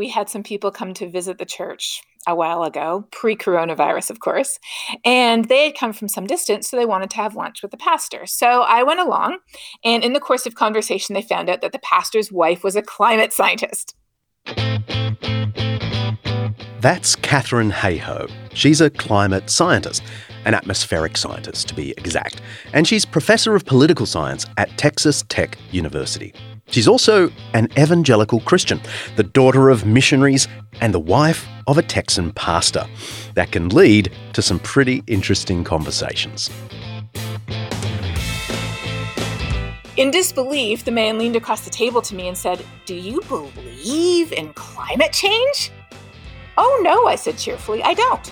we had some people come to visit the church a while ago, pre coronavirus, of course, and they had come from some distance, so they wanted to have lunch with the pastor. So I went along, and in the course of conversation, they found out that the pastor's wife was a climate scientist. That's Katharine Hayhoe. She's a climate scientist, an atmospheric scientist to be exact, and she's professor of political science at Texas Tech University. She's also an evangelical Christian, the daughter of missionaries and the wife of a Texan pastor. That can lead to some pretty interesting conversations. In disbelief, the man leaned across the table to me and said, Do you believe in climate change? Oh, no, I said cheerfully, I don't.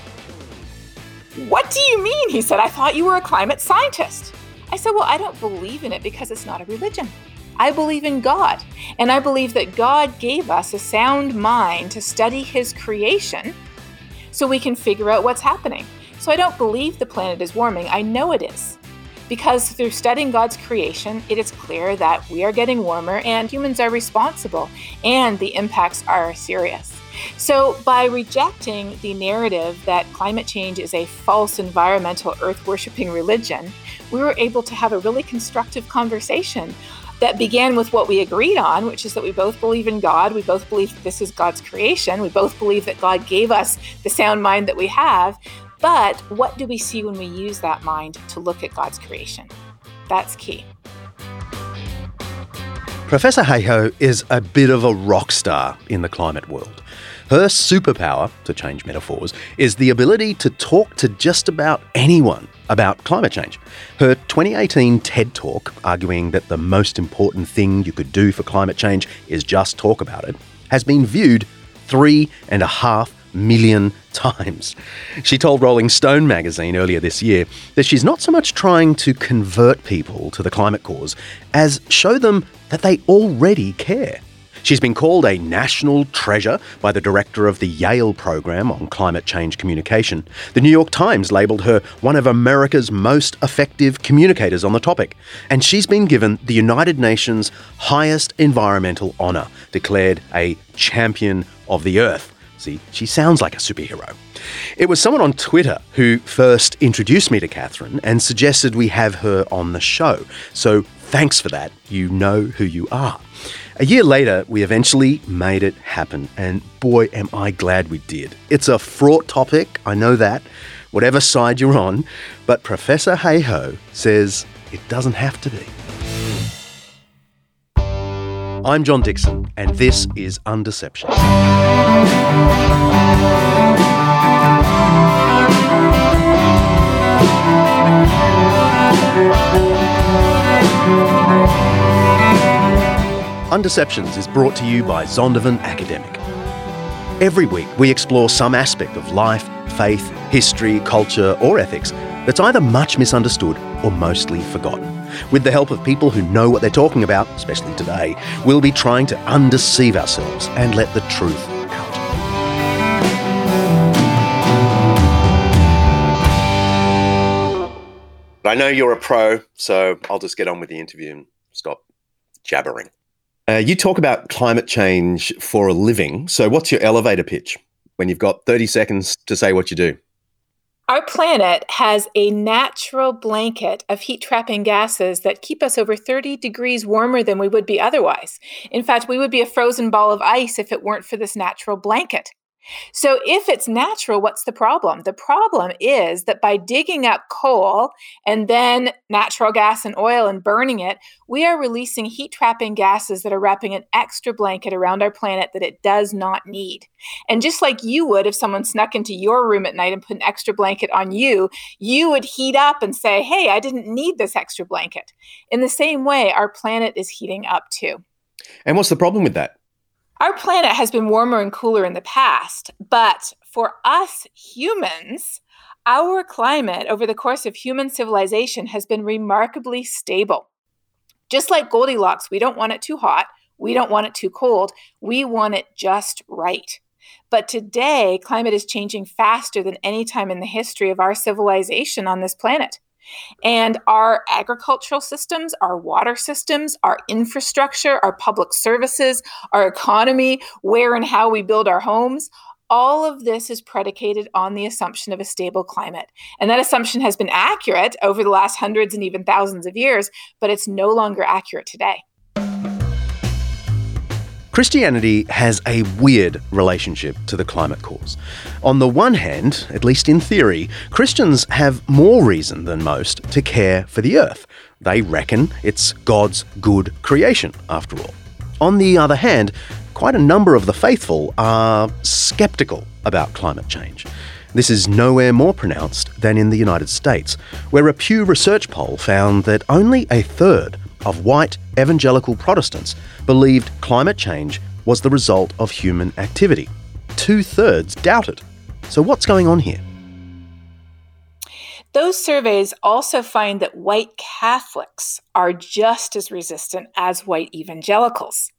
What do you mean? He said, I thought you were a climate scientist. I said, Well, I don't believe in it because it's not a religion. I believe in God, and I believe that God gave us a sound mind to study His creation so we can figure out what's happening. So I don't believe the planet is warming, I know it is. Because through studying God's creation, it is clear that we are getting warmer and humans are responsible, and the impacts are serious. So, by rejecting the narrative that climate change is a false environmental earth worshipping religion, we were able to have a really constructive conversation that began with what we agreed on, which is that we both believe in God. We both believe that this is God's creation. We both believe that God gave us the sound mind that we have. But what do we see when we use that mind to look at God's creation? That's key. Professor Hayhoe is a bit of a rock star in the climate world. Her superpower, to change metaphors, is the ability to talk to just about anyone about climate change. Her 2018 TED Talk, arguing that the most important thing you could do for climate change is just talk about it, has been viewed three and a half million times. She told Rolling Stone magazine earlier this year that she's not so much trying to convert people to the climate cause as show them that they already care. She's been called a national treasure by the director of the Yale program on climate change communication. The New York Times labelled her one of America's most effective communicators on the topic. And she's been given the United Nations highest environmental honour, declared a champion of the earth. See, she sounds like a superhero. It was someone on Twitter who first introduced me to Katharine and suggested we have her on the show. So thanks for that. You know who you are. A year later, we eventually made it happen, and boy, am I glad we did. It's a fraught topic, I know that, whatever side you're on, but Professor Hayhoe says it doesn't have to be. I'm John Dickson, and this is Undeception. Undeceptions is brought to you by Zondervan Academic. Every week, we explore some aspect of life, faith, history, culture, or ethics that's either much misunderstood or mostly forgotten. With the help of people who know what they're talking about, especially today, we'll be trying to undeceive ourselves and let the truth out. I know you're a pro, so I'll just get on with the interview and stop jabbering. Uh, you talk about climate change for a living. So, what's your elevator pitch when you've got 30 seconds to say what you do? Our planet has a natural blanket of heat trapping gases that keep us over 30 degrees warmer than we would be otherwise. In fact, we would be a frozen ball of ice if it weren't for this natural blanket. So, if it's natural, what's the problem? The problem is that by digging up coal and then natural gas and oil and burning it, we are releasing heat trapping gases that are wrapping an extra blanket around our planet that it does not need. And just like you would if someone snuck into your room at night and put an extra blanket on you, you would heat up and say, Hey, I didn't need this extra blanket. In the same way, our planet is heating up too. And what's the problem with that? Our planet has been warmer and cooler in the past, but for us humans, our climate over the course of human civilization has been remarkably stable. Just like Goldilocks, we don't want it too hot, we don't want it too cold, we want it just right. But today, climate is changing faster than any time in the history of our civilization on this planet. And our agricultural systems, our water systems, our infrastructure, our public services, our economy, where and how we build our homes, all of this is predicated on the assumption of a stable climate. And that assumption has been accurate over the last hundreds and even thousands of years, but it's no longer accurate today. Christianity has a weird relationship to the climate cause. On the one hand, at least in theory, Christians have more reason than most to care for the earth. They reckon it's God's good creation, after all. On the other hand, quite a number of the faithful are skeptical about climate change. This is nowhere more pronounced than in the United States, where a Pew Research poll found that only a third of white evangelical Protestants believed climate change was the result of human activity. Two thirds doubt it. So, what's going on here? Those surveys also find that white Catholics are just as resistant as white evangelicals,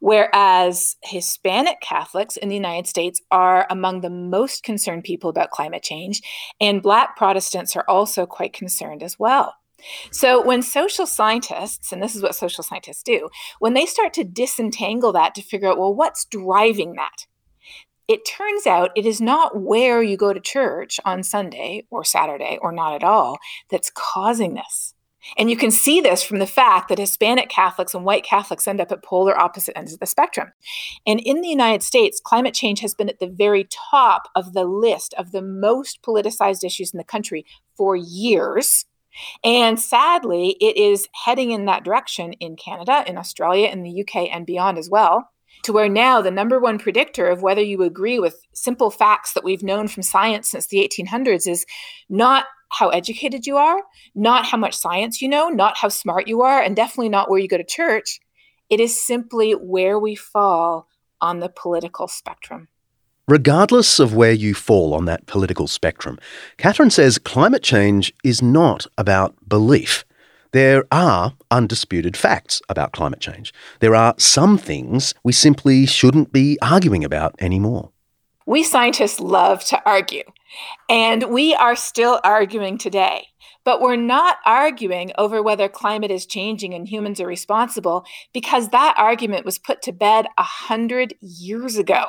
whereas Hispanic Catholics in the United States are among the most concerned people about climate change, and Black Protestants are also quite concerned as well. So, when social scientists, and this is what social scientists do, when they start to disentangle that to figure out, well, what's driving that? It turns out it is not where you go to church on Sunday or Saturday or not at all that's causing this. And you can see this from the fact that Hispanic Catholics and white Catholics end up at polar opposite ends of the spectrum. And in the United States, climate change has been at the very top of the list of the most politicized issues in the country for years. And sadly, it is heading in that direction in Canada, in Australia, in the UK, and beyond as well. To where now the number one predictor of whether you agree with simple facts that we've known from science since the 1800s is not how educated you are, not how much science you know, not how smart you are, and definitely not where you go to church. It is simply where we fall on the political spectrum. Regardless of where you fall on that political spectrum, Katharine says climate change is not about belief. There are undisputed facts about climate change. There are some things we simply shouldn't be arguing about anymore. We scientists love to argue, and we are still arguing today. But we're not arguing over whether climate is changing and humans are responsible because that argument was put to bed a hundred years ago.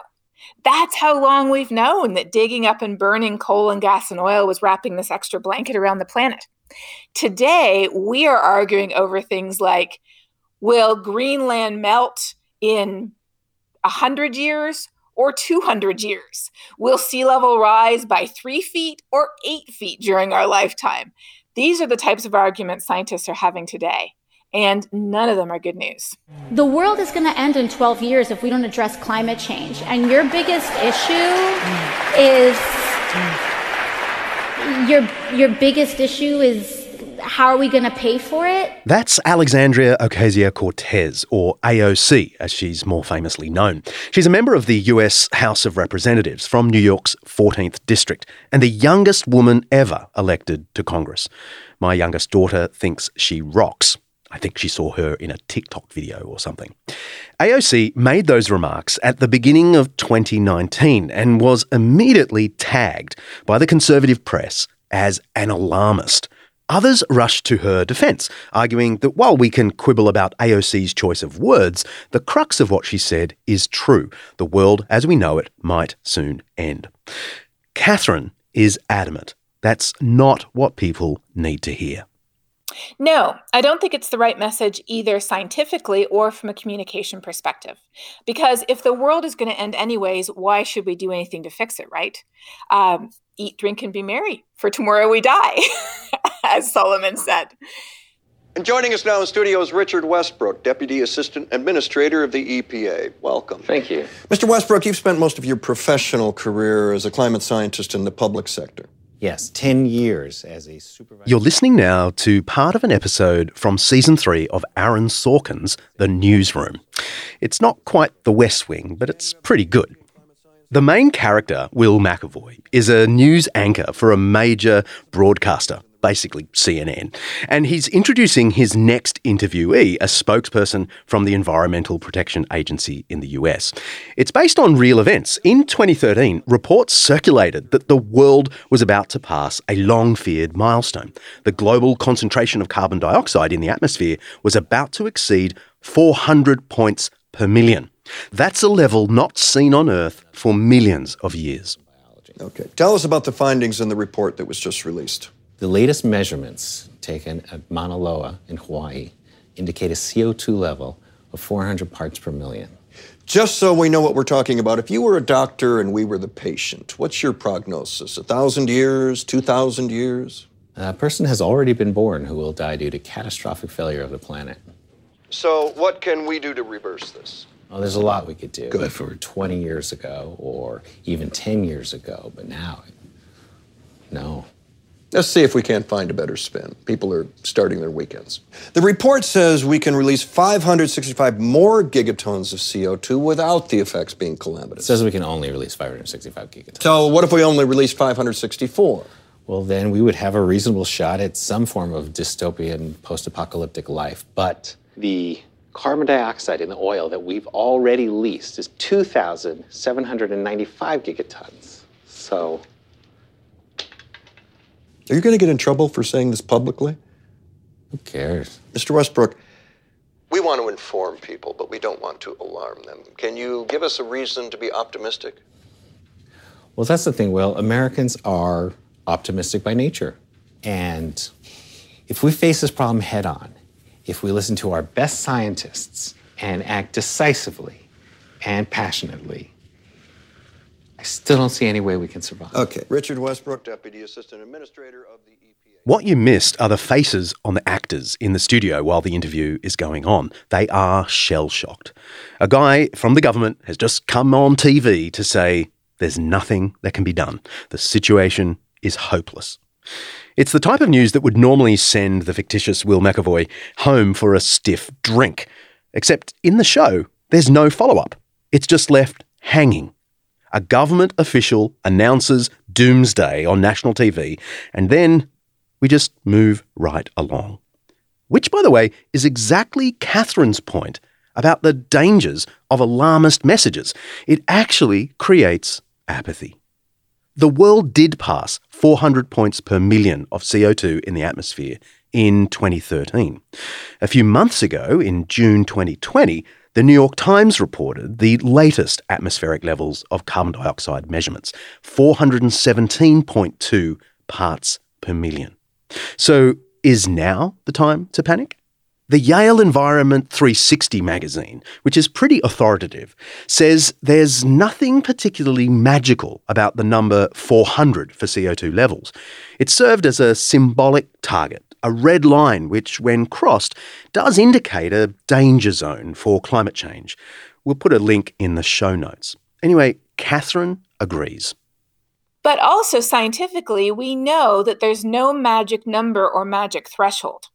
That's how long we've known that digging up and burning coal and gas and oil was wrapping this extra blanket around the planet. Today, we are arguing over things like will Greenland melt in 100 years or 200 years? Will sea level rise by three feet or eight feet during our lifetime? These are the types of arguments scientists are having today and none of them are good news. The world is going to end in 12 years if we don't address climate change. And your biggest issue is your your biggest issue is how are we going to pay for it? That's Alexandria Ocasio Cortez, or AOC, as she's more famously known. She's a member of the US House of Representatives from New York's 14th District and the youngest woman ever elected to Congress. My youngest daughter thinks she rocks. I think she saw her in a TikTok video or something. AOC made those remarks at the beginning of 2019 and was immediately tagged by the conservative press as an alarmist. Others rushed to her defense, arguing that while we can quibble about AOC's choice of words, the crux of what she said is true. The world as we know it might soon end. Katharine is adamant. That's not what people need to hear. No, I don't think it's the right message either scientifically or from a communication perspective. Because if the world is going to end anyways, why should we do anything to fix it, right? Um, eat, drink, and be merry, for tomorrow we die, as Solomon said. And joining us now in studio is Richard Westbrook, Deputy Assistant Administrator of the EPA. Welcome. Thank you. Mr. Westbrook, you've spent most of your professional career as a climate scientist in the public sector. Yes, 10 years as a supervisor. You're listening now to part of an episode from season three of Aaron Sorkin's The Newsroom. It's not quite the West Wing, but it's pretty good. The main character, Will McAvoy, is a news anchor for a major broadcaster basically CNN. And he's introducing his next interviewee, a spokesperson from the Environmental Protection Agency in the US. It's based on real events. In 2013, reports circulated that the world was about to pass a long feared milestone. The global concentration of carbon dioxide in the atmosphere was about to exceed 400 points per million. That's a level not seen on Earth for millions of years. Okay. Tell us about the findings in the report that was just released. The latest measurements taken at Mauna Loa in Hawaii indicate a CO2 level of 400 parts per million. Just so we know what we're talking about, if you were a doctor and we were the patient, what's your prognosis? A thousand years, two thousand years? A person has already been born who will die due to catastrophic failure of the planet. So, what can we do to reverse this? Well, there's a lot we could do Good. if it were 20 years ago or even 10 years ago, but now, no. Let's see if we can't find a better spin. People are starting their weekends. The report says we can release 565 more gigatons of CO2 without the effects being calamitous. It says we can only release 565 gigatons. So, what if we only release 564? Well, then we would have a reasonable shot at some form of dystopian post apocalyptic life. But the carbon dioxide in the oil that we've already leased is 2,795 gigatons. So, Are you going to get in trouble for saying this publicly? who cares? Mr. Westbrook, we want to inform people, but we don't want to alarm them. Can you give us a reason to be optimistic? Well, that's the thing, Will. Americans are optimistic by nature. And if we face this problem head on, if we listen to our best scientists and act decisively and passionately, I still don't see any way we can survive. Okay. Richard Westbrook, Deputy Assistant Administrator of the EPA. What you missed are the faces on the actors in the studio while the interview is going on. They are shell shocked. A guy from the government has just come on TV to say there's nothing that can be done. The situation is hopeless. It's the type of news that would normally send the fictitious Will McAvoy home for a stiff drink. Except in the show, there's no follow up. It's just left hanging. A government official announces doomsday on national TV, and then we just move right along. Which, by the way, is exactly Katharine's point about the dangers of alarmist messages. It actually creates apathy. The world did pass 400 points per million of CO2 in the atmosphere in 2013. A few months ago, in June 2020, the New York Times reported the latest atmospheric levels of carbon dioxide measurements 417.2 parts per million. So, is now the time to panic? The Yale Environment 360 magazine, which is pretty authoritative, says there's nothing particularly magical about the number 400 for CO2 levels. It served as a symbolic target, a red line which, when crossed, does indicate a danger zone for climate change. We'll put a link in the show notes. Anyway, Katharine agrees. But also scientifically, we know that there's no magic number or magic threshold.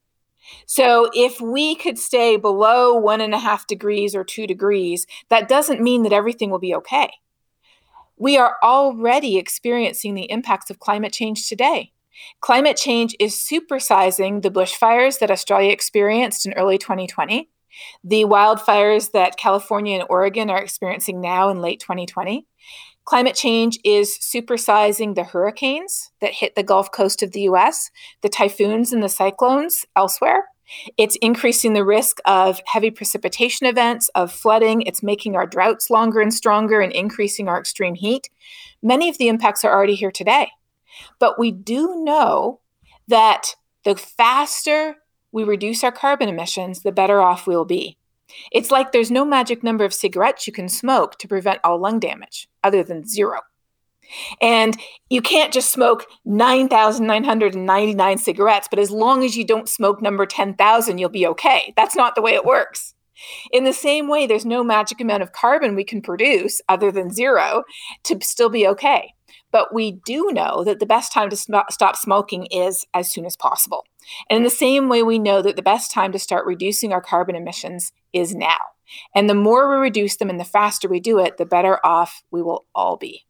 So if we could stay below one and a half degrees or two degrees, that doesn't mean that everything will be okay. We are already experiencing the impacts of climate change today. Climate change is supersizing the bushfires that Australia experienced in early 2020, the wildfires that California and Oregon are experiencing now in late 2020. Climate change is supersizing the hurricanes that hit the Gulf Coast of the US, the typhoons and the cyclones elsewhere. It's increasing the risk of heavy precipitation events, of flooding. It's making our droughts longer and stronger and increasing our extreme heat. Many of the impacts are already here today. But we do know that the faster we reduce our carbon emissions, the better off we'll be. It's like there's no magic number of cigarettes you can smoke to prevent all lung damage, other than zero. And you can't just smoke 9,999 cigarettes, but as long as you don't smoke number 10,000, you'll be okay. That's not the way it works. In the same way, there's no magic amount of carbon we can produce, other than zero, to still be okay. But we do know that the best time to sm- stop smoking is as soon as possible. And in the same way, we know that the best time to start reducing our carbon emissions is now. And the more we reduce them and the faster we do it, the better off we will all be.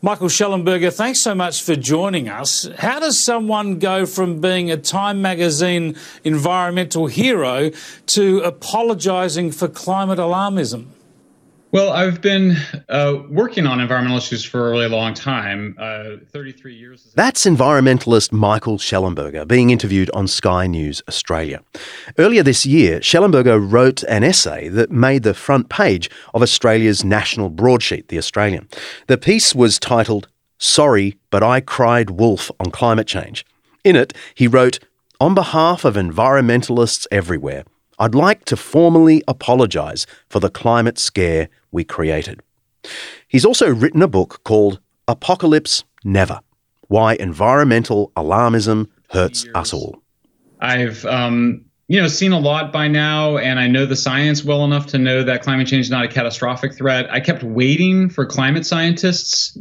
Michael Shellenberger, thanks so much for joining us. How does someone go from being a Time magazine environmental hero to apologising for climate alarmism? Well, I've been uh, working on environmental issues for a really long time uh, 33 years. That's environmentalist Michael Shellenberger being interviewed on Sky News Australia. Earlier this year, Shellenberger wrote an essay that made the front page of Australia's national broadsheet, The Australian. The piece was titled, Sorry, but I Cried Wolf on Climate Change. In it, he wrote, On behalf of environmentalists everywhere, I'd like to formally apologise for the climate scare we created. He's also written a book called Apocalypse Never Why Environmental Alarmism Hurts Us All. I've um, you know seen a lot by now and i know the science well enough to know that climate change is not a catastrophic threat i kept waiting for climate scientists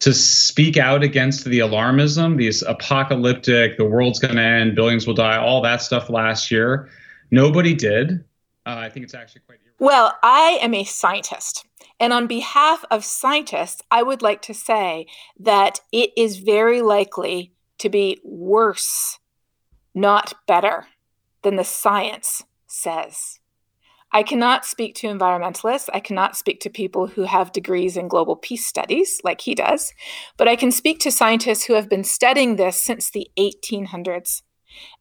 to speak out against the alarmism these apocalyptic the world's going to end billions will die all that stuff last year Nobody did. Uh, I think it's actually quite. Well, I am a scientist. And on behalf of scientists, I would like to say that it is very likely to be worse, not better, than the science says. I cannot speak to environmentalists. I cannot speak to people who have degrees in global peace studies, like he does, but I can speak to scientists who have been studying this since the 1800s.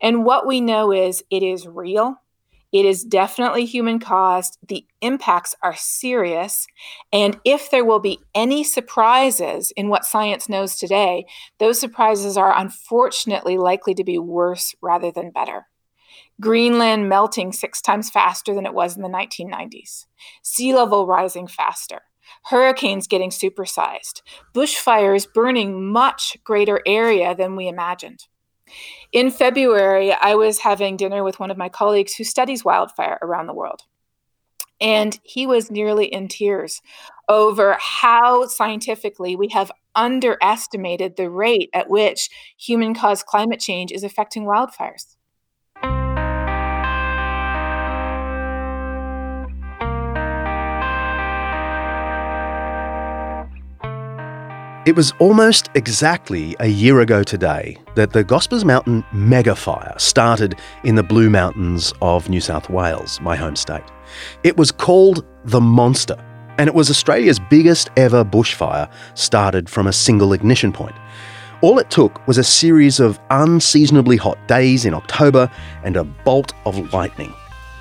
And what we know is it is real. It is definitely human caused. The impacts are serious. And if there will be any surprises in what science knows today, those surprises are unfortunately likely to be worse rather than better. Greenland melting six times faster than it was in the 1990s, sea level rising faster, hurricanes getting supersized, bushfires burning much greater area than we imagined. In February, I was having dinner with one of my colleagues who studies wildfire around the world. And he was nearly in tears over how scientifically we have underestimated the rate at which human caused climate change is affecting wildfires. It was almost exactly a year ago today that the Gospers Mountain mega fire started in the Blue Mountains of New South Wales, my home state. It was called the Monster, and it was Australia's biggest ever bushfire started from a single ignition point. All it took was a series of unseasonably hot days in October and a bolt of lightning.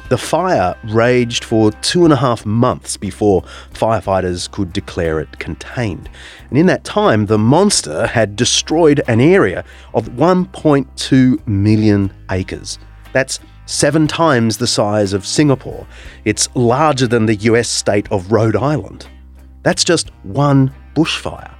The fire raged for two and a half months before firefighters could declare it contained. And in that time, the monster had destroyed an area of 1.2 million acres. That's seven times the size of Singapore. It's larger than the US state of Rhode Island. That's just one bushfire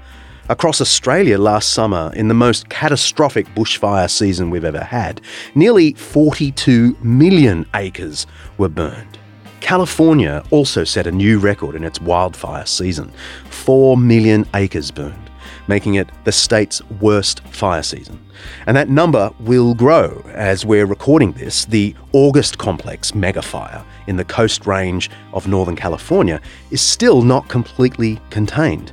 across Australia last summer in the most catastrophic bushfire season we've ever had. Nearly 42 million acres were burned. California also set a new record in its wildfire season 4 million acres burned, making it the state's worst fire season. And that number will grow as we're recording this. The August Complex megafire in the Coast Range of Northern California is still not completely contained.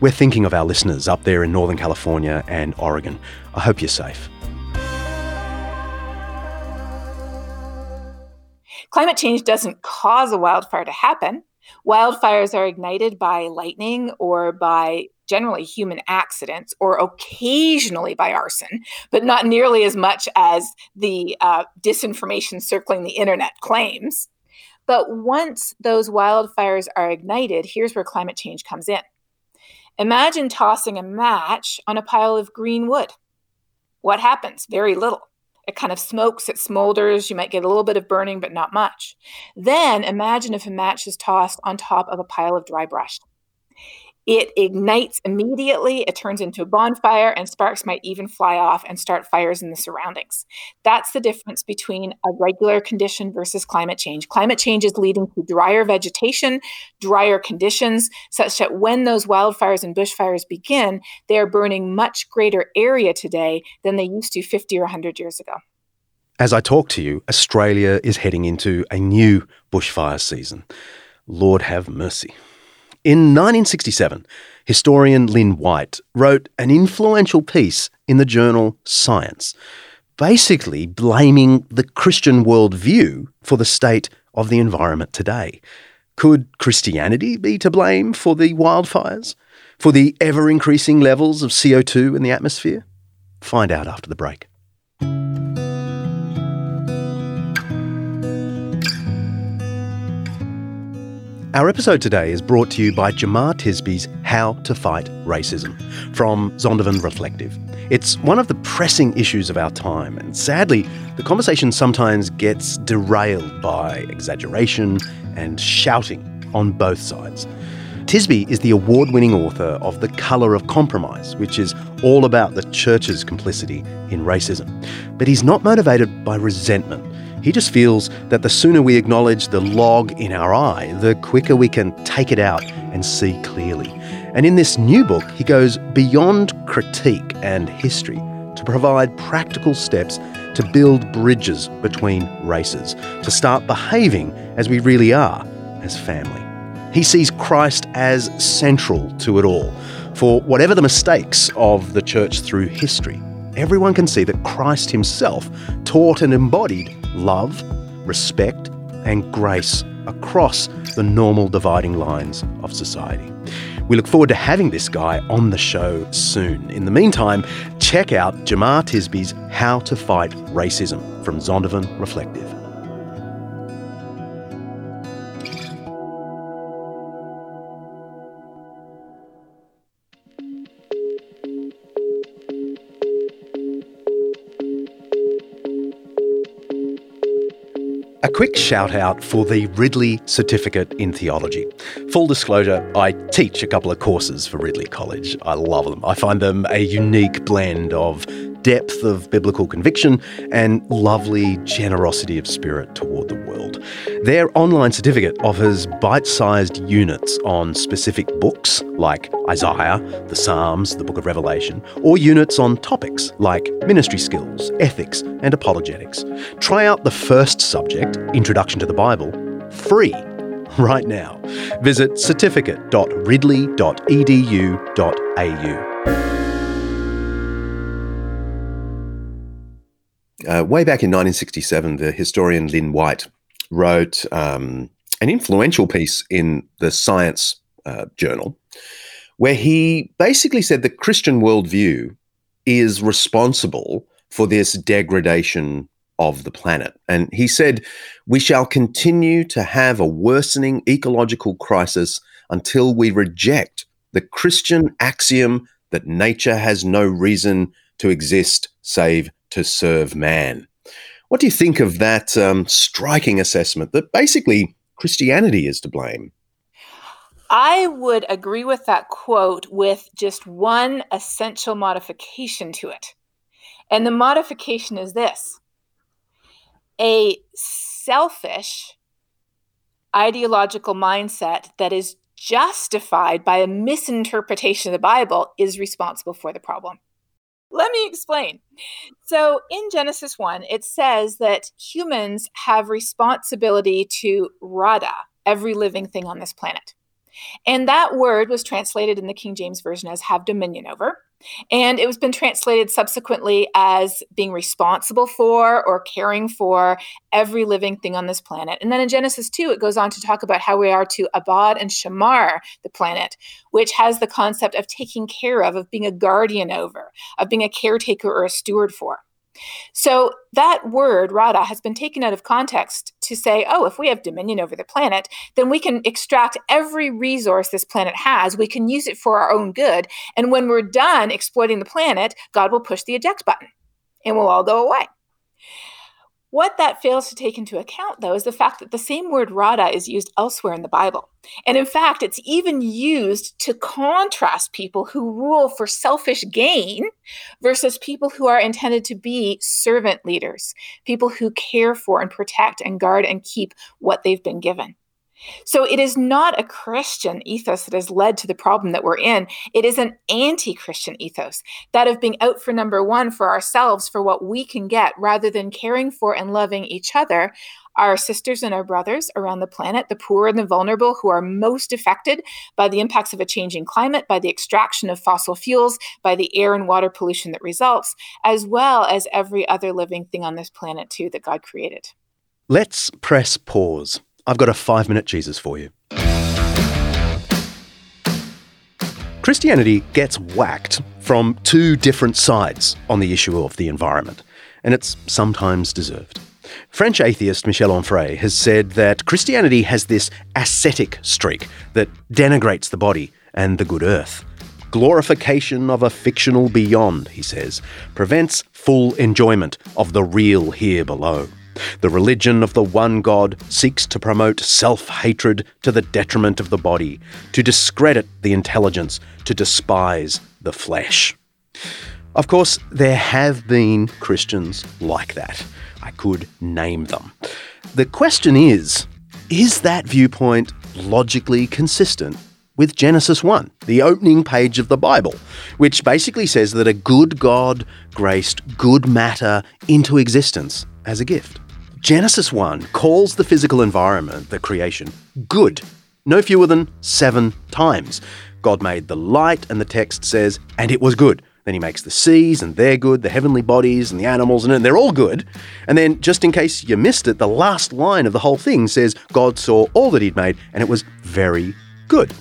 We're thinking of our listeners up there in Northern California and Oregon. I hope you're safe. Climate change doesn't cause a wildfire to happen. Wildfires are ignited by lightning or by generally human accidents or occasionally by arson, but not nearly as much as the uh, disinformation circling the internet claims. But once those wildfires are ignited, here's where climate change comes in. Imagine tossing a match on a pile of green wood. What happens? Very little. It kind of smokes, it smolders, you might get a little bit of burning, but not much. Then imagine if a match is tossed on top of a pile of dry brush. It ignites immediately, it turns into a bonfire, and sparks might even fly off and start fires in the surroundings. That's the difference between a regular condition versus climate change. Climate change is leading to drier vegetation, drier conditions, such that when those wildfires and bushfires begin, they are burning much greater area today than they used to 50 or 100 years ago. As I talk to you, Australia is heading into a new bushfire season. Lord have mercy. In 1967, historian Lynn White wrote an influential piece in the journal Science, basically blaming the Christian worldview for the state of the environment today. Could Christianity be to blame for the wildfires? For the ever increasing levels of CO2 in the atmosphere? Find out after the break. Our episode today is brought to you by Jemar Tisby's How to Fight Racism from Zondervan Reflective. It's one of the pressing issues of our time, and sadly, the conversation sometimes gets derailed by exaggeration and shouting on both sides. Tisby is the award winning author of The Colour of Compromise, which is all about the church's complicity in racism. But he's not motivated by resentment. He just feels that the sooner we acknowledge the log in our eye, the quicker we can take it out and see clearly. And in this new book, he goes beyond critique and history to provide practical steps to build bridges between races, to start behaving as we really are as family. He sees Christ as central to it all. For whatever the mistakes of the church through history, everyone can see that Christ himself taught and embodied love, respect, and grace across the normal dividing lines of society. We look forward to having this guy on the show soon. In the meantime, check out Jemar Tisby's How to Fight Racism from Zondervan Reflective. A quick shout out for the Ridley Certificate in Theology. Full disclosure, I teach a couple of courses for Ridley College. I love them. I find them a unique blend of depth of biblical conviction and lovely generosity of spirit toward the world. Their online certificate offers bite sized units on specific books like Isaiah, the Psalms, the book of Revelation, or units on topics like ministry skills, ethics, and apologetics. Try out the first subject, Introduction to the Bible, free right now. Visit certificate.ridley.edu.au. Uh, way back in 1967, the historian Lynn White wrote um, an influential piece in the Science uh, Journal where he basically said the Christian worldview is responsible for this degradation of the planet. And he said, We shall continue to have a worsening ecological crisis until we reject the Christian axiom that nature has no reason to exist save to serve man. What do you think of that um, striking assessment that basically Christianity is to blame? I would agree with that quote with just one essential modification to it. And the modification is this a selfish ideological mindset that is justified by a misinterpretation of the Bible is responsible for the problem. Let me explain. So in Genesis 1, it says that humans have responsibility to Rada, every living thing on this planet. And that word was translated in the King James Version as have dominion over. And it was been translated subsequently as being responsible for or caring for every living thing on this planet. And then in Genesis 2, it goes on to talk about how we are to abad and shamar the planet, which has the concept of taking care of, of being a guardian over, of being a caretaker or a steward for. So that word, rada, has been taken out of context to say, oh, if we have dominion over the planet, then we can extract every resource this planet has. We can use it for our own good. And when we're done exploiting the planet, God will push the eject button and we'll all go away. What that fails to take into account, though, is the fact that the same word rada is used elsewhere in the Bible. And in fact, it's even used to contrast people who rule for selfish gain versus people who are intended to be servant leaders, people who care for and protect and guard and keep what they've been given. So it is not a Christian ethos that has led to the problem that we're in. It is an anti Christian ethos, that of being out for number one for ourselves, for what we can get, rather than caring for and loving each other, our sisters and our brothers around the planet, the poor and the vulnerable who are most affected by the impacts of a changing climate, by the extraction of fossil fuels, by the air and water pollution that results, as well as every other living thing on this planet, too, that God created. Let's press pause. I've got a five minute Jesus for you. Christianity gets whacked from two different sides on the issue of the environment, and it's sometimes deserved. French atheist Michel Onfray has said that Christianity has this ascetic streak that denigrates the body and the good earth. Glorification of a fictional beyond, he says, prevents full enjoyment of the real here below. The religion of the one God seeks to promote self hatred to the detriment of the body, to discredit the intelligence, to despise the flesh. Of course, there have been Christians like that. I could name them. The question is is that viewpoint logically consistent with Genesis 1, the opening page of the Bible, which basically says that a good God graced good matter into existence as a gift? Genesis 1 calls the physical environment, the creation, good, no fewer than seven times. God made the light, and the text says, and it was good. Then he makes the seas, and they're good, the heavenly bodies, and the animals, and they're all good. And then, just in case you missed it, the last line of the whole thing says, God saw all that he'd made, and it was very good.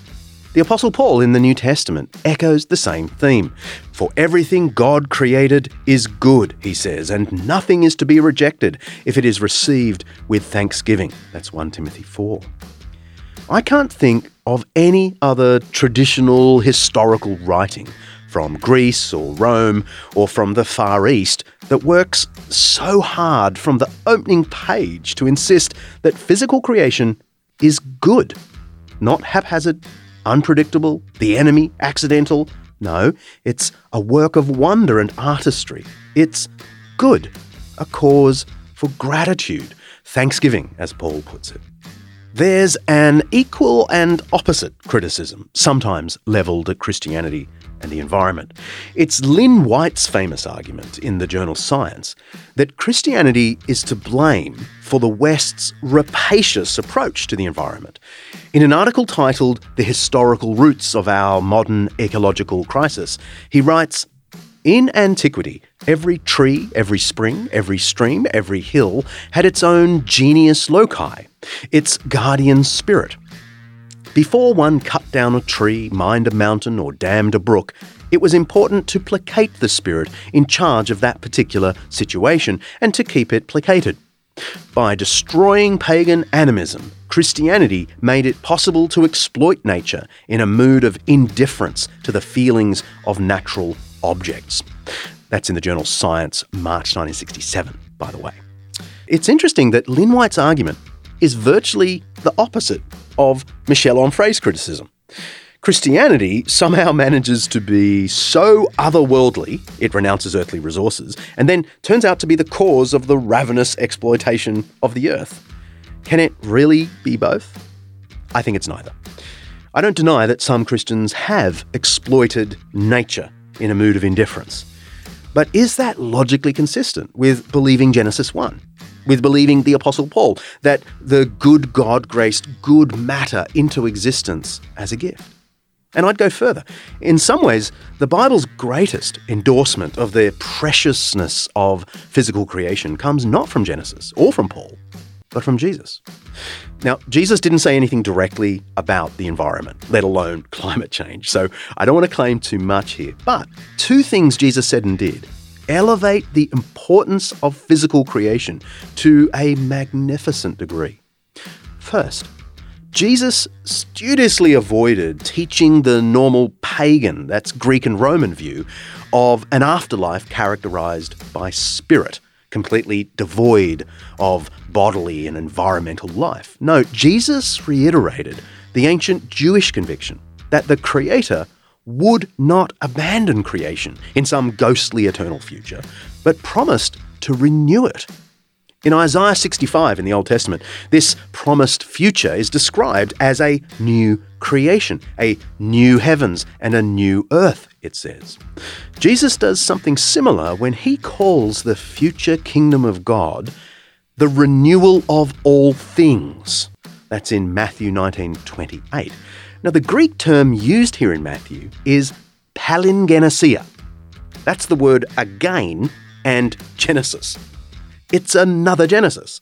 The Apostle Paul in the New Testament echoes the same theme. For everything God created is good, he says, and nothing is to be rejected if it is received with thanksgiving. That's 1 Timothy 4. I can't think of any other traditional historical writing from Greece or Rome or from the Far East that works so hard from the opening page to insist that physical creation is good, not haphazard, unpredictable, the enemy, accidental. No, it's a work of wonder and artistry. It's good, a cause for gratitude, thanksgiving, as Paul puts it. There's an equal and opposite criticism, sometimes levelled at Christianity and the environment. It's Lynn White's famous argument in the journal Science that Christianity is to blame for the West's rapacious approach to the environment. In an article titled The Historical Roots of Our Modern Ecological Crisis, he writes In antiquity, every tree, every spring, every stream, every hill had its own genius loci, its guardian spirit. Before one cut down a tree, mined a mountain, or dammed a brook, it was important to placate the spirit in charge of that particular situation and to keep it placated. By destroying pagan animism, Christianity made it possible to exploit nature in a mood of indifference to the feelings of natural objects. That's in the journal Science, March 1967, by the way. It's interesting that Lynn White's argument is virtually the opposite of Michel Onfray's criticism. Christianity somehow manages to be so otherworldly, it renounces earthly resources, and then turns out to be the cause of the ravenous exploitation of the earth. Can it really be both? I think it's neither. I don't deny that some Christians have exploited nature in a mood of indifference. But is that logically consistent with believing Genesis 1? With believing the Apostle Paul that the good God graced good matter into existence as a gift. And I'd go further. In some ways, the Bible's greatest endorsement of the preciousness of physical creation comes not from Genesis or from Paul, but from Jesus. Now, Jesus didn't say anything directly about the environment, let alone climate change, so I don't want to claim too much here. But two things Jesus said and did elevate the importance of physical creation to a magnificent degree. First, Jesus studiously avoided teaching the normal pagan, that's Greek and Roman view, of an afterlife characterized by spirit, completely devoid of bodily and environmental life. No, Jesus reiterated the ancient Jewish conviction that the Creator would not abandon creation in some ghostly eternal future, but promised to renew it. In Isaiah 65 in the Old Testament, this promised future is described as a new creation, a new heavens and a new earth, it says. Jesus does something similar when he calls the future kingdom of God the renewal of all things. That's in Matthew 19:28. Now the Greek term used here in Matthew is palingenesia. That's the word again and Genesis. It's another Genesis.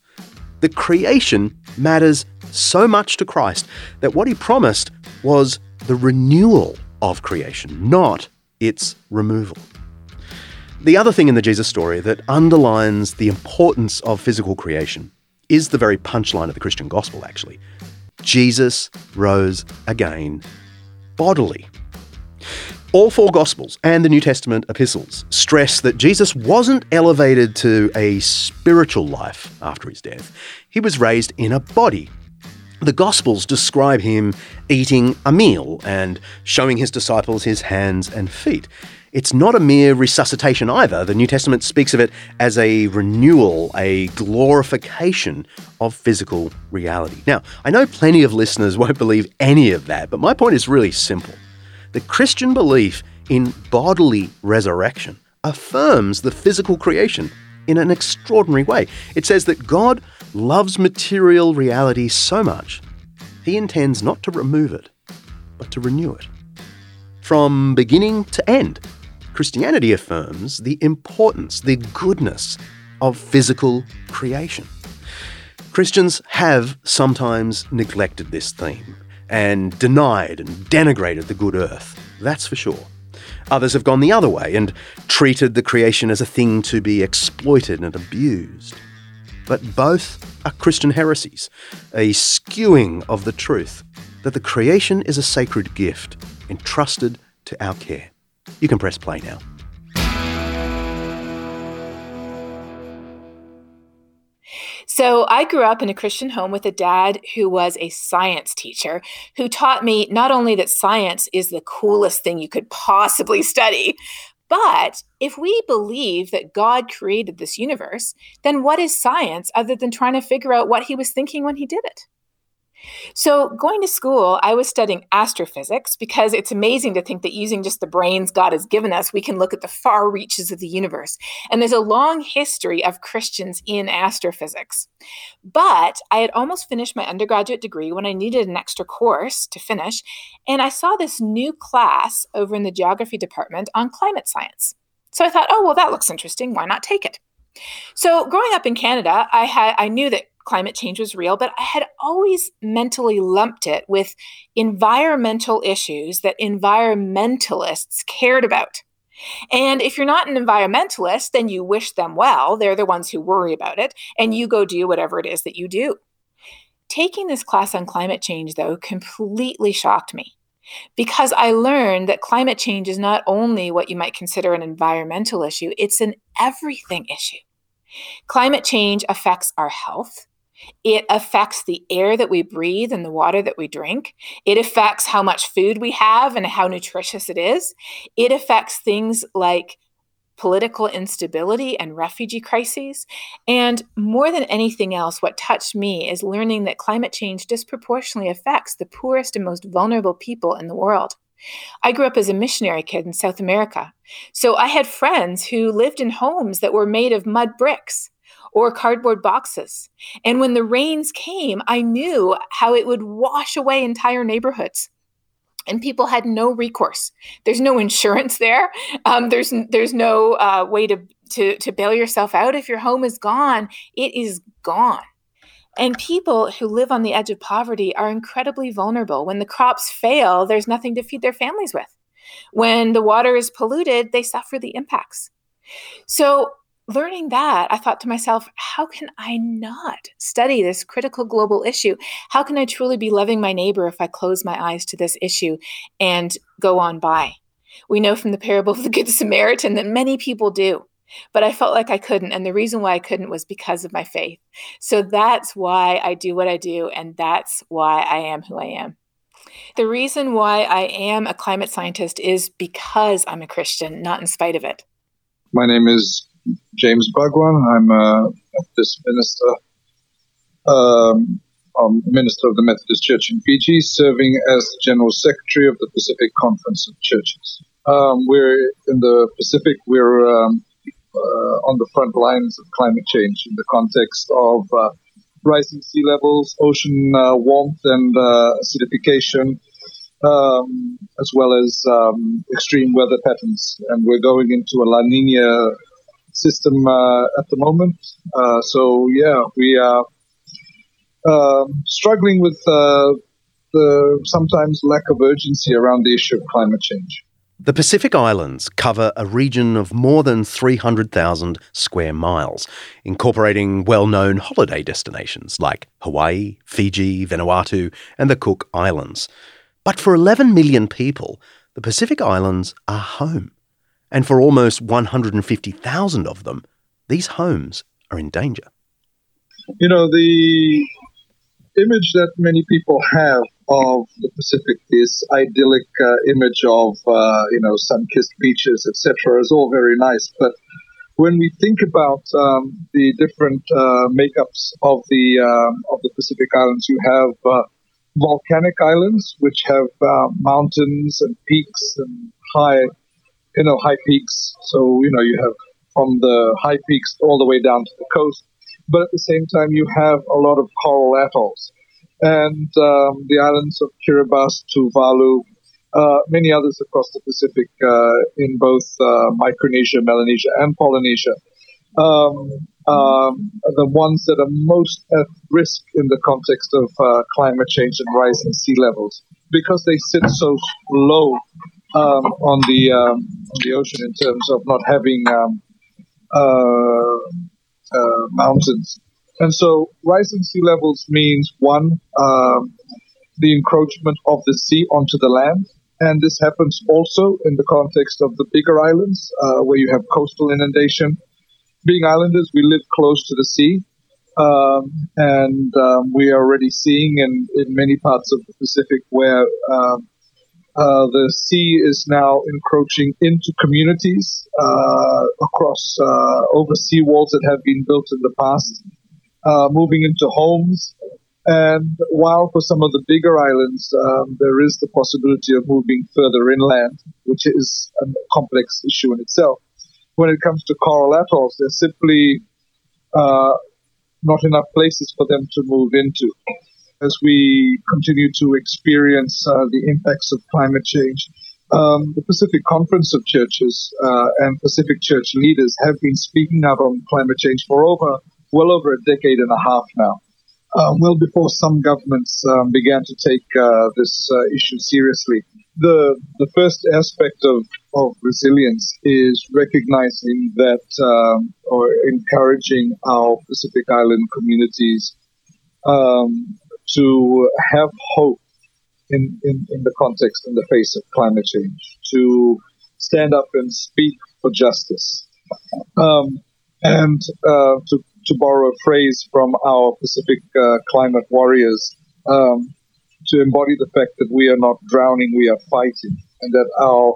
The creation matters so much to Christ that what he promised was the renewal of creation, not its removal. The other thing in the Jesus story that underlines the importance of physical creation is the very punchline of the Christian gospel, actually. Jesus rose again bodily. All four Gospels and the New Testament epistles stress that Jesus wasn't elevated to a spiritual life after his death. He was raised in a body. The Gospels describe him eating a meal and showing his disciples his hands and feet. It's not a mere resuscitation either. The New Testament speaks of it as a renewal, a glorification of physical reality. Now, I know plenty of listeners won't believe any of that, but my point is really simple. The Christian belief in bodily resurrection affirms the physical creation in an extraordinary way. It says that God loves material reality so much, he intends not to remove it, but to renew it. From beginning to end, Christianity affirms the importance, the goodness of physical creation. Christians have sometimes neglected this theme and denied and denigrated the good earth, that's for sure. Others have gone the other way and treated the creation as a thing to be exploited and abused. But both are Christian heresies, a skewing of the truth that the creation is a sacred gift entrusted to our care. You can press play now. So, I grew up in a Christian home with a dad who was a science teacher who taught me not only that science is the coolest thing you could possibly study, but if we believe that God created this universe, then what is science other than trying to figure out what he was thinking when he did it? So, going to school, I was studying astrophysics because it's amazing to think that using just the brains God has given us, we can look at the far reaches of the universe. And there's a long history of Christians in astrophysics. But I had almost finished my undergraduate degree when I needed an extra course to finish. And I saw this new class over in the geography department on climate science. So I thought, oh, well, that looks interesting. Why not take it? So, growing up in Canada, I had I knew that climate change was real, but I had always mentally lumped it with environmental issues that environmentalists cared about. And if you're not an environmentalist, then you wish them well. They're the ones who worry about it, and you go do whatever it is that you do. Taking this class on climate change, though, completely shocked me because I learned that climate change is not only what you might consider an environmental issue, it's an everything issue. Climate change affects our health, it affects the air that we breathe and the water that we drink. It affects how much food we have and how nutritious it is. It affects things like political instability and refugee crises. And more than anything else, what touched me is learning that climate change disproportionately affects the poorest and most vulnerable people in the world. I grew up as a missionary kid in South America. So I had friends who lived in homes that were made of mud bricks or cardboard boxes. And when the rains came, I knew how it would wash away entire neighborhoods. And people had no recourse. There's no insurance there. Um, there's there's no uh, way to, to to bail yourself out. If your home is gone, it is gone. And people who live on the edge of poverty are incredibly vulnerable. When the crops fail, there's nothing to feed their families with. When the water is polluted, they suffer the impacts. So learning that, I thought to myself, how can I not study this critical global issue? How can I truly be loving my neighbor if I close my eyes to this issue and go on by? We know from the parable of the Good Samaritan that many people do, but I felt like I couldn't. And the reason why I couldn't was because of my faith. So that's why I do what I do, and that's why I am who I am. The reason why I am a climate scientist is because I'm a Christian, not in spite of it. My name is James Bhagwan. I'm a Methodist minister, um, I'm minister of the Methodist Church in Fiji, serving as General Secretary of the Pacific Conference of Churches. Um, we're in the Pacific. We're um, uh, on the front lines of climate change in the context of uh, rising sea levels, ocean uh, warmth and uh, acidification, um, as well as um, extreme weather patterns. And we're going into a La Nina system uh, at the moment. Uh, so, yeah, we are um, struggling with uh, the sometimes lack of urgency around the issue of climate change. The Pacific Islands cover a region of more than 300,000 square miles, incorporating well known holiday destinations like Hawaii, Fiji, Vanuatu, and the Cook Islands. But for 11 million people, the Pacific Islands are home. And for almost 150,000 of them, these homes are in danger. You know, the image that many people have of the Pacific, this idyllic uh, image of uh, you know sun-kissed beaches, etc., is all very nice. But when we think about um, the different uh, makeups of the um, of the Pacific Islands, you have uh, volcanic islands which have uh, mountains and peaks and high, you know, high peaks. So you know you have from the high peaks all the way down to the coast but at the same time, you have a lot of coral atolls. And um, the islands of Kiribati, Tuvalu, uh, many others across the Pacific uh, in both uh, Micronesia, Melanesia, and Polynesia. Um, um, the ones that are most at risk in the context of uh, climate change and rising sea levels because they sit so low um, on the um, on the ocean in terms of not having um, uh, uh, mountains. And so rising sea levels means one, um, the encroachment of the sea onto the land. And this happens also in the context of the bigger islands uh, where you have coastal inundation. Being islanders, we live close to the sea. Um, and um, we are already seeing in, in many parts of the Pacific where um, uh, the sea is now encroaching into communities uh, across uh, over sea walls that have been built in the past, uh, moving into homes. And while for some of the bigger islands, um, there is the possibility of moving further inland, which is a complex issue in itself. When it comes to coral atolls, there's simply uh, not enough places for them to move into as we continue to experience uh, the impacts of climate change. Um, the Pacific Conference of Churches uh, and Pacific Church leaders have been speaking out on climate change for over, well over a decade and a half now. Um, well before some governments um, began to take uh, this uh, issue seriously. The, the first aspect of, of resilience is recognizing that um, or encouraging our Pacific Island communities um, to have hope in, in, in the context, in the face of climate change, to stand up and speak for justice. Um, and uh, to, to borrow a phrase from our Pacific uh, climate warriors, um, to embody the fact that we are not drowning, we are fighting, and that our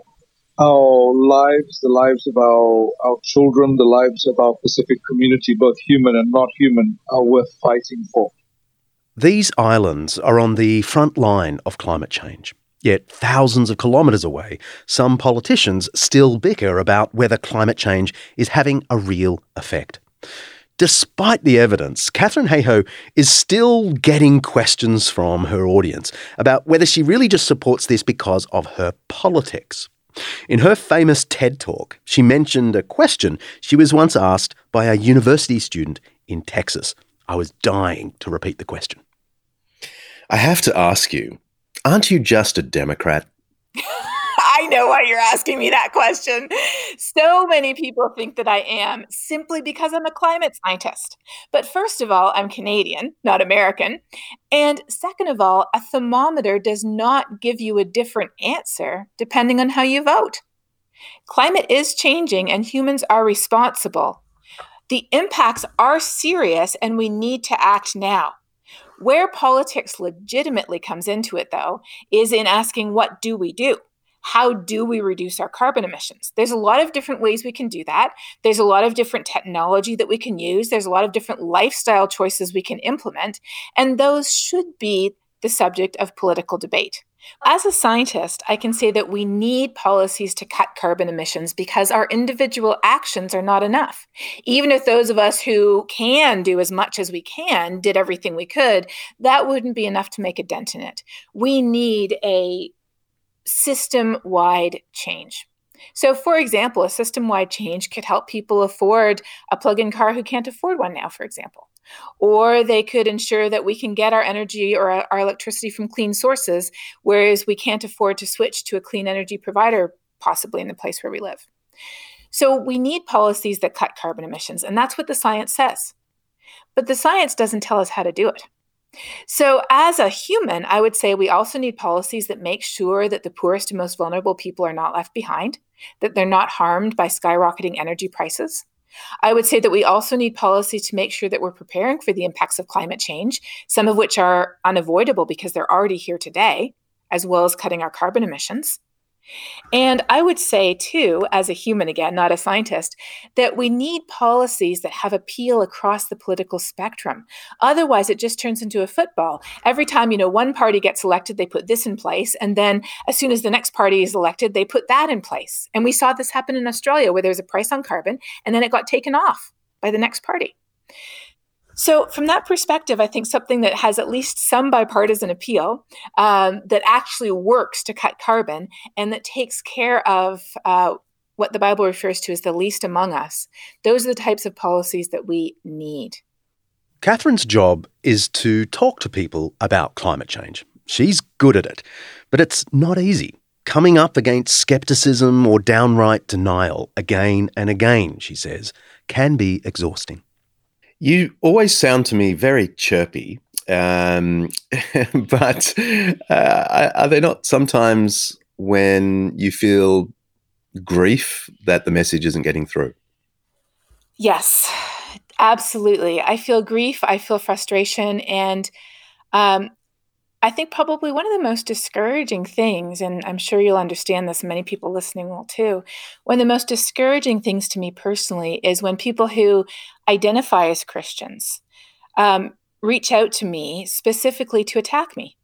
our lives, the lives of our, our children, the lives of our Pacific community, both human and not human, are worth fighting for. These islands are on the front line of climate change. Yet, thousands of kilometres away, some politicians still bicker about whether climate change is having a real effect. Despite the evidence, Katharine Hayhoe is still getting questions from her audience about whether she really just supports this because of her politics. In her famous TED talk, she mentioned a question she was once asked by a university student in Texas. I was dying to repeat the question. I have to ask you, aren't you just a Democrat? I know why you're asking me that question. So many people think that I am simply because I'm a climate scientist. But first of all, I'm Canadian, not American. And second of all, a thermometer does not give you a different answer depending on how you vote. Climate is changing and humans are responsible. The impacts are serious and we need to act now. Where politics legitimately comes into it, though, is in asking what do we do? How do we reduce our carbon emissions? There's a lot of different ways we can do that. There's a lot of different technology that we can use. There's a lot of different lifestyle choices we can implement. And those should be the subject of political debate. As a scientist, I can say that we need policies to cut carbon emissions because our individual actions are not enough. Even if those of us who can do as much as we can did everything we could, that wouldn't be enough to make a dent in it. We need a system wide change. So, for example, a system wide change could help people afford a plug in car who can't afford one now, for example. Or they could ensure that we can get our energy or our electricity from clean sources, whereas we can't afford to switch to a clean energy provider, possibly in the place where we live. So, we need policies that cut carbon emissions, and that's what the science says. But the science doesn't tell us how to do it. So, as a human, I would say we also need policies that make sure that the poorest and most vulnerable people are not left behind, that they're not harmed by skyrocketing energy prices. I would say that we also need policy to make sure that we're preparing for the impacts of climate change, some of which are unavoidable because they're already here today, as well as cutting our carbon emissions. And I would say, too, as a human again, not a scientist, that we need policies that have appeal across the political spectrum. Otherwise, it just turns into a football. Every time, you know, one party gets elected, they put this in place. And then as soon as the next party is elected, they put that in place. And we saw this happen in Australia where there was a price on carbon and then it got taken off by the next party. So, from that perspective, I think something that has at least some bipartisan appeal, um, that actually works to cut carbon, and that takes care of uh, what the Bible refers to as the least among us, those are the types of policies that we need. Katharine's job is to talk to people about climate change. She's good at it, but it's not easy. Coming up against skepticism or downright denial again and again, she says, can be exhausting. You always sound to me very chirpy, um, but uh, are there not sometimes when you feel grief that the message isn't getting through? Yes, absolutely. I feel grief, I feel frustration, and um, I think probably one of the most discouraging things, and I'm sure you'll understand this, many people listening will too. One of the most discouraging things to me personally is when people who identify as Christians um, reach out to me specifically to attack me,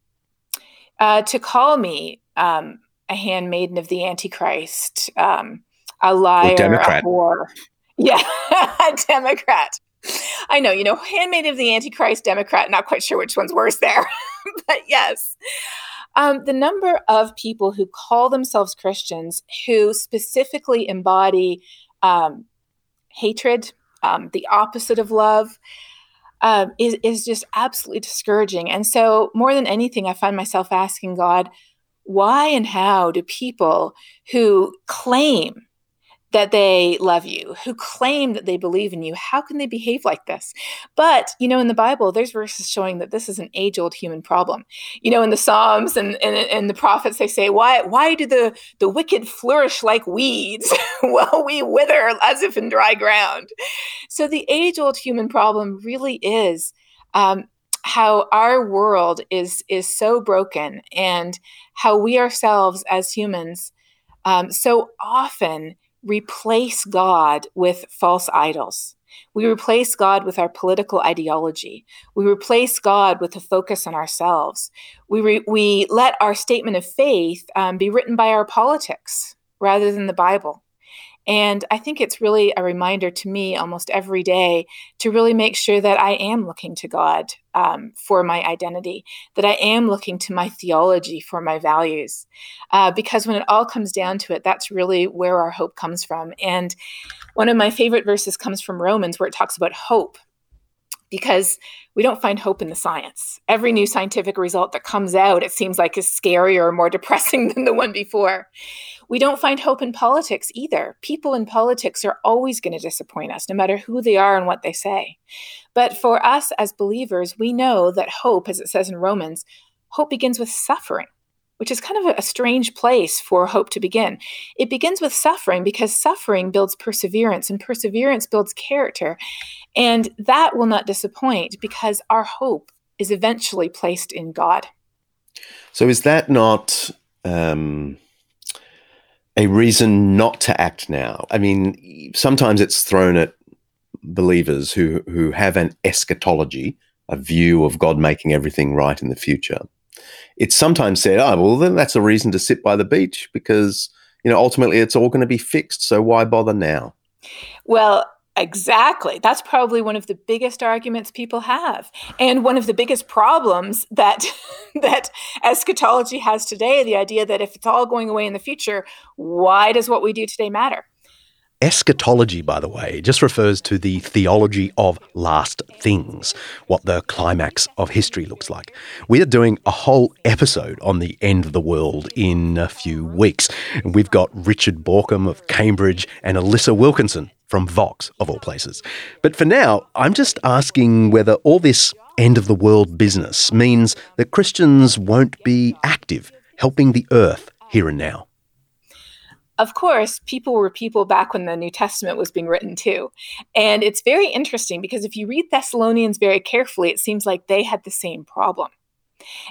uh, to call me um, a handmaiden of the Antichrist, um, a liar, a Democrat. a whore. Yeah, a Democrat. I know, you know, handmaid of the Antichrist, Democrat, not quite sure which one's worse there. but yes. Um, the number of people who call themselves Christians who specifically embody um, hatred, um, the opposite of love, um, is, is just absolutely discouraging. And so, more than anything, I find myself asking God, why and how do people who claim that they love you, who claim that they believe in you. How can they behave like this? But, you know, in the Bible, there's verses showing that this is an age old human problem. You know, in the Psalms and, and, and the prophets, they say, why, why do the, the wicked flourish like weeds while we wither as if in dry ground? So the age old human problem really is. Um, how our world is is so broken and how we ourselves as humans um, so often replace God with false idols. We replace God with our political ideology. We replace God with a focus on ourselves. We, re- we let our statement of faith um, be written by our politics rather than the Bible. And I think it's really a reminder to me almost every day to really make sure that I am looking to God um, for my identity, that I am looking to my theology for my values. Uh, because when it all comes down to it, that's really where our hope comes from. And one of my favorite verses comes from Romans, where it talks about hope because we don't find hope in the science. Every new scientific result that comes out, it seems like is scarier or more depressing than the one before. We don't find hope in politics either. People in politics are always going to disappoint us, no matter who they are and what they say. But for us as believers, we know that hope, as it says in Romans, hope begins with suffering which is kind of a, strange place for hope to begin. It begins with suffering because suffering builds perseverance and perseverance builds character. And that will not disappoint because our hope is eventually placed in God. So, is that not um, a reason not to act now? I mean, sometimes it's thrown at believers who, who have an eschatology, a view of God making everything right in the future it's sometimes said, oh, well, then that's a reason to sit by the beach because, you know, ultimately it's all going to be fixed. So why bother now? Well, Exactly. That's probably one of the biggest arguments people have. And one of the biggest problems that that eschatology has today, the idea that if it's all going away in the future, why does what we do today matter? Eschatology, by the way, just refers to the theology of last things, what the climax of history looks like. We are doing a whole episode on the end of the world in a few weeks. We've got Richard Bauckham of Cambridge and Alissa Wilkinson from Vox, of all places. But for now, I'm just asking whether all this end of the world business means that Christians won't be active helping the earth here and now of course, people were people back when the New Testament was being written too. And it's very interesting because if you read Thessalonians very carefully, it seems like they had the same problem.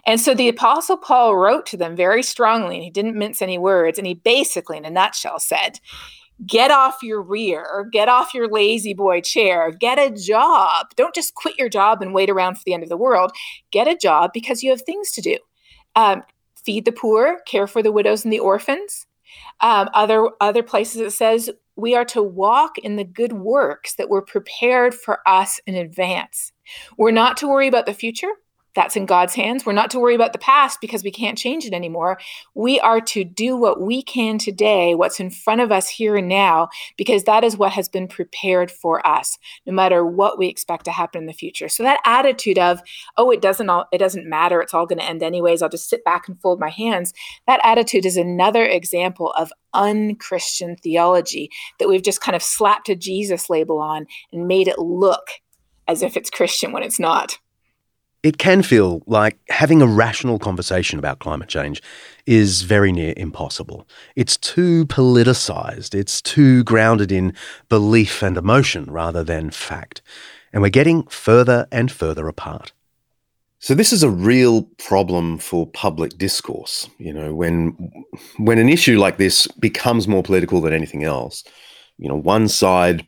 And so the Apostle Paul wrote to them very strongly, and he didn't mince any words. And he basically, in a nutshell, said, Get off your rear, get off your lazy boy chair, get a job. Don't just quit your job and wait around for the end of the world. Get a job because you have things to do. Um, feed the poor, care for the widows and the orphans, um, other other places it says we are to walk in the good works that were prepared for us in advance. We're not to worry about the future that's in God's hands. We're not to worry about the past because we can't change it anymore. We are to do what we can today, what's in front of us here and now, because that is what has been prepared for us, no matter what we expect to happen in the future. So that attitude of, oh, it doesn't all it doesn't matter, it's all going to end anyways, I'll just sit back and fold my hands. That attitude is another example of unchristian theology that we've just kind of slapped a Jesus label on and made it look as if it's Christian when it's not. It can feel like having a rational conversation about climate change is very near impossible. It's too politicized, it's too grounded in belief and emotion rather than fact. And we're getting further and further apart. So this is a real problem for public discourse. You know, when when an issue like this becomes more political than anything else, you know, one side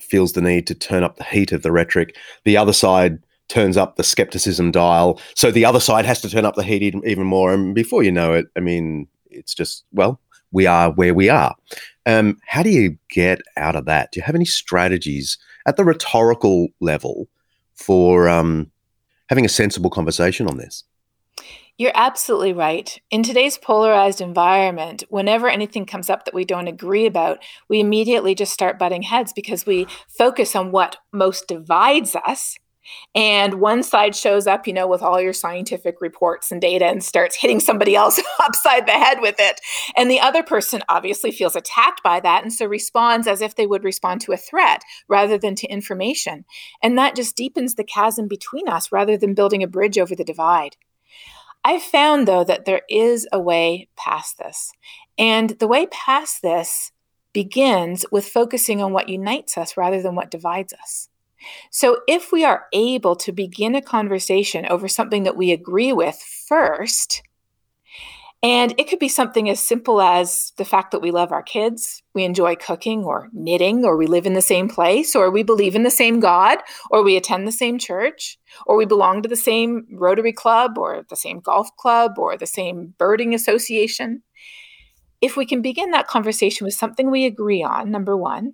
feels the need to turn up the heat of the rhetoric, the other side turns up the skepticism dial. So the other side has to turn up the heat even more. And before you know it, I mean, it's just, well, we are where we are. Um, how do you get out of that? Do you have any strategies at the rhetorical level for um, having a sensible conversation on this? You're absolutely right. In today's polarized environment, whenever anything comes up that we don't agree about, we immediately just start butting heads because we focus on what most divides us and one side shows up, you know, with all your scientific reports and data and starts hitting somebody else upside the head with it. And the other person obviously feels attacked by that and so responds as if they would respond to a threat rather than to information. And that just deepens the chasm between us rather than building a bridge over the divide. I've found, though, that there is a way past this. And the way past this begins with focusing on what unites us rather than what divides us. So, if we are able to begin a conversation over something that we agree with first, and it could be something as simple as the fact that we love our kids, we enjoy cooking or knitting, or we live in the same place, or we believe in the same God, or we attend the same church, or we belong to the same Rotary Club, or the same golf club, or the same birding association. If we can begin that conversation with something we agree on, number one,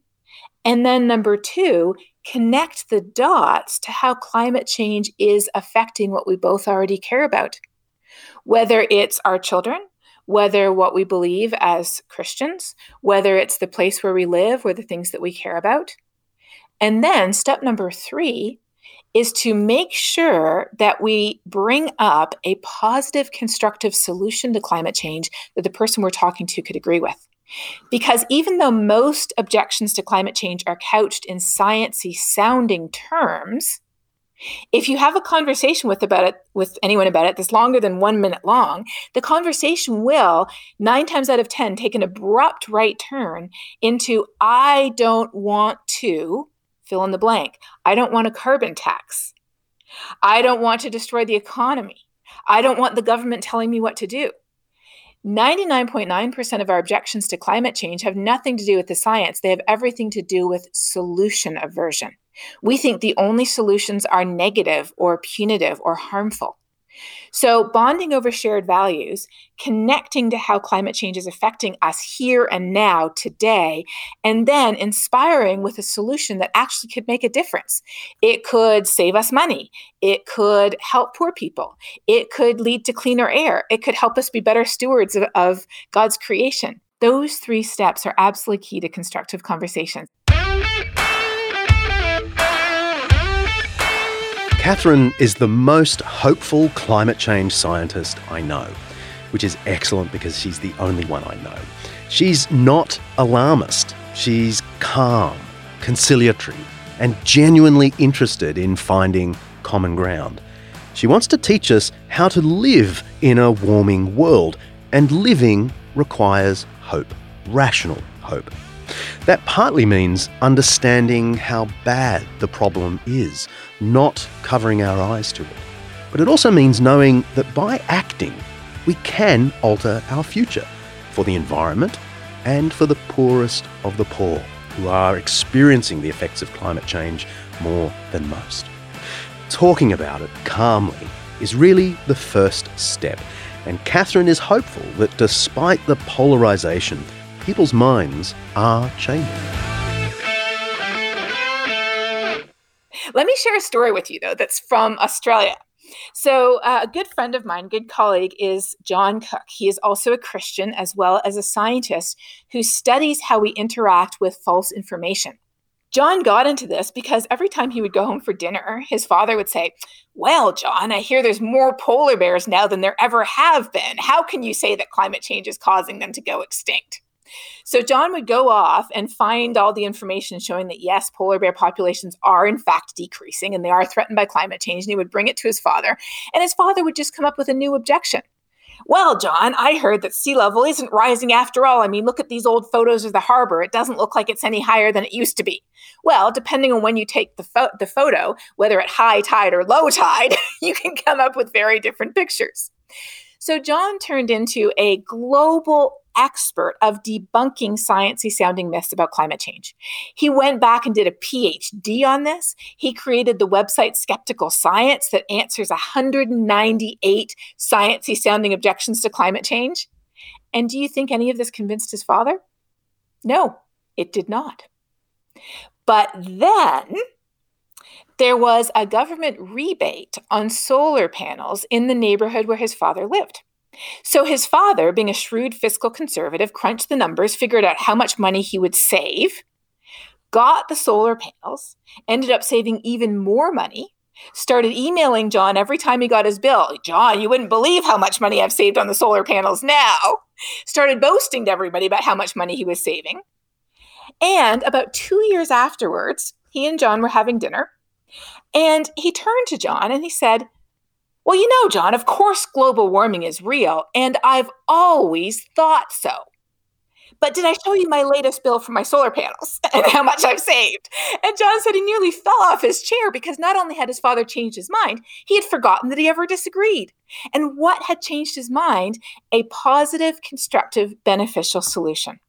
and then number two, connect the dots to how climate change is affecting what we both already care about. Whether it's our children, whether what we believe as Christians, whether it's the place where we live or the things that we care about. And then step number three is to make sure that we bring up a positive, constructive solution to climate change that the person we're talking to could agree with. Because even though most objections to climate change are couched in sciencey sounding terms, if you have a conversation with about it with anyone about it that's longer than one minute long, the conversation will nine times out of ten take an abrupt right turn into I don't want to fill in the blank. I don't want a carbon tax. I don't want to destroy the economy. I don't want the government telling me what to do. 99.9% of our objections to climate change have nothing to do with the science. They have everything to do with solution aversion. We think the only solutions are negative or punitive or harmful. So, bonding over shared values, connecting to how climate change is affecting us here and now, today, and then inspiring with a solution that actually could make a difference. It could save us money. It could help poor people. It could lead to cleaner air. It could help us be better stewards of, of God's creation. Those three steps are absolutely key to constructive conversations. Katharine is the most hopeful climate change scientist I know, which is excellent because she's the only one I know. She's not alarmist, she's calm, conciliatory, and genuinely interested in finding common ground. She wants to teach us how to live in a warming world, and living requires hope, rational hope. That partly means understanding how bad the problem is, not covering our eyes to it. But it also means knowing that by acting, we can alter our future for the environment and for the poorest of the poor who are experiencing the effects of climate change more than most. Talking about it calmly is really the first step, and Katharine is hopeful that despite the polarization people's minds are changing. Let me share a story with you, though, that's from Australia. So, uh, a good friend of mine, good colleague, is John Cook. He is also a Christian as well as a scientist who studies how we interact with false information. John got into this because every time he would go home for dinner, his father would say, Well, John, I hear there's more polar bears now than there ever have been. How can you say that climate change is causing them to go extinct? So John would go off and find all the information showing that yes, polar bear populations are in fact decreasing and they are threatened by climate change. And he would bring it to his father, and his father would just come up with a new objection. Well, John, I heard that sea level isn't rising after all. I mean, look at these old photos of the harbor. It doesn't look like it's any higher than it used to be. Well, depending on when you take the, fo- the photo, whether at high tide or low tide, you can come up with very different pictures. So John turned into a global expert of debunking sciencey sounding myths about climate change. He went back and did a PhD on this. He created the website Skeptical Science that answers 198 sciencey sounding objections to climate change. And do you think any of this convinced his father? No, it did not. But then there was a government rebate on solar panels in the neighborhood where his father lived. So his father, being a shrewd fiscal conservative, crunched the numbers, figured out how much money he would save, got the solar panels, ended up saving even more money, started emailing John every time he got his bill. John, you wouldn't believe how much money I've saved on the solar panels now. Started boasting to everybody about how much money he was saving. And about two years afterwards, he and John were having dinner. And he turned to John and he said, well, you know, John, of course global warming is real, and I've always thought so. But did I show you my latest bill for my solar panels and how much I've saved? And John said he nearly fell off his chair because not only had his father changed his mind, he had forgotten that he ever disagreed. And what had changed his mind? A positive, constructive, beneficial solution.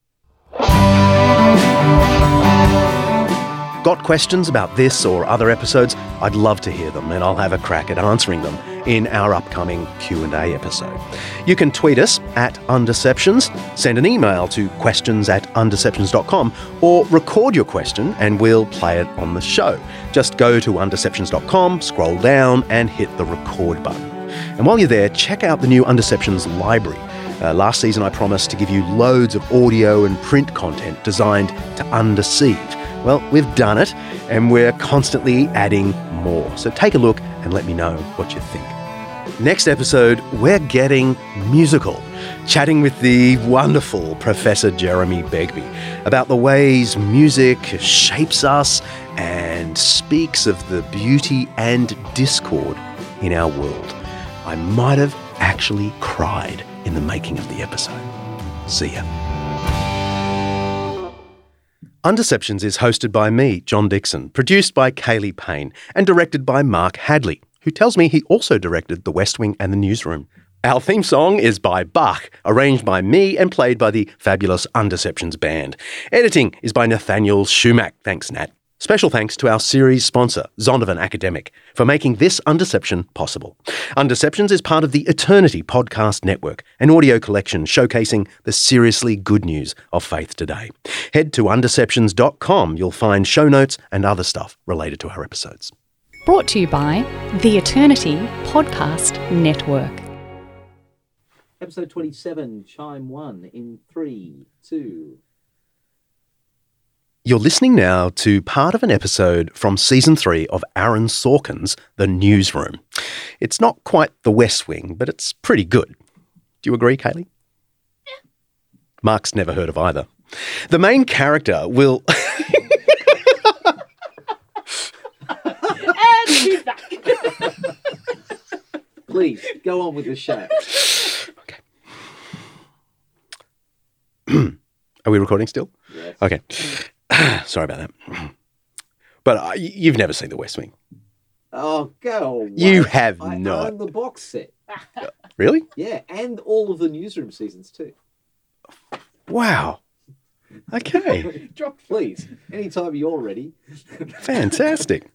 Got questions about this or other episodes? I'd love to hear them and I'll have a crack at answering them in our upcoming Q&A episode. You can tweet us at Undeceptions, send an email to questions at undeceptions.com or record your question and we'll play it on the show. Just go to undeceptions.com, scroll down and hit the record button. And while you're there, check out the new Undeceptions library. Uh, last season, I promised to give you loads of audio and print content designed to undeceive. Well, we've done it, and we're constantly adding more. So take a look and let me know what you think. Next episode, we're getting musical, chatting with the wonderful Professor Jeremy Begbie about the ways music shapes us and speaks of the beauty and discord in our world. I might have actually cried in the making of the episode. See ya. Undeceptions is hosted by me, John Dickson, produced by Kaylee Payne, and directed by Mark Hadley, who tells me he also directed The West Wing and The Newsroom. Our theme song is by Bach, arranged by me and played by the fabulous Undeceptions band. Editing is by Nathaniel Schumack. Thanks, Nat. Special thanks to our series sponsor, Zondervan Academic, for making this Undeception possible. Undeceptions is part of the Eternity Podcast Network, an audio collection showcasing the seriously good news of faith today. Head to undeceptions.com, you'll find show notes and other stuff related to our episodes. Brought to you by the Eternity Podcast Network. Episode 27, Chime 1, in 3, 2, You're listening now to part of an episode from season three of Aaron Sorkin's The Newsroom. It's not quite the West Wing, but it's pretty good. Do you agree, Kaylee? Mark's never heard of either. The main character will. And she's back. Please, go on with the show. Okay. Are we recording still? Yes. Okay. Mm. Sorry about that. But uh, you've never seen The West Wing. Oh, go away. You have I not. own the box set. Really? Yeah, and all of the newsroom seasons too. Wow. Okay. Drop, please. Anytime you're ready. Fantastic.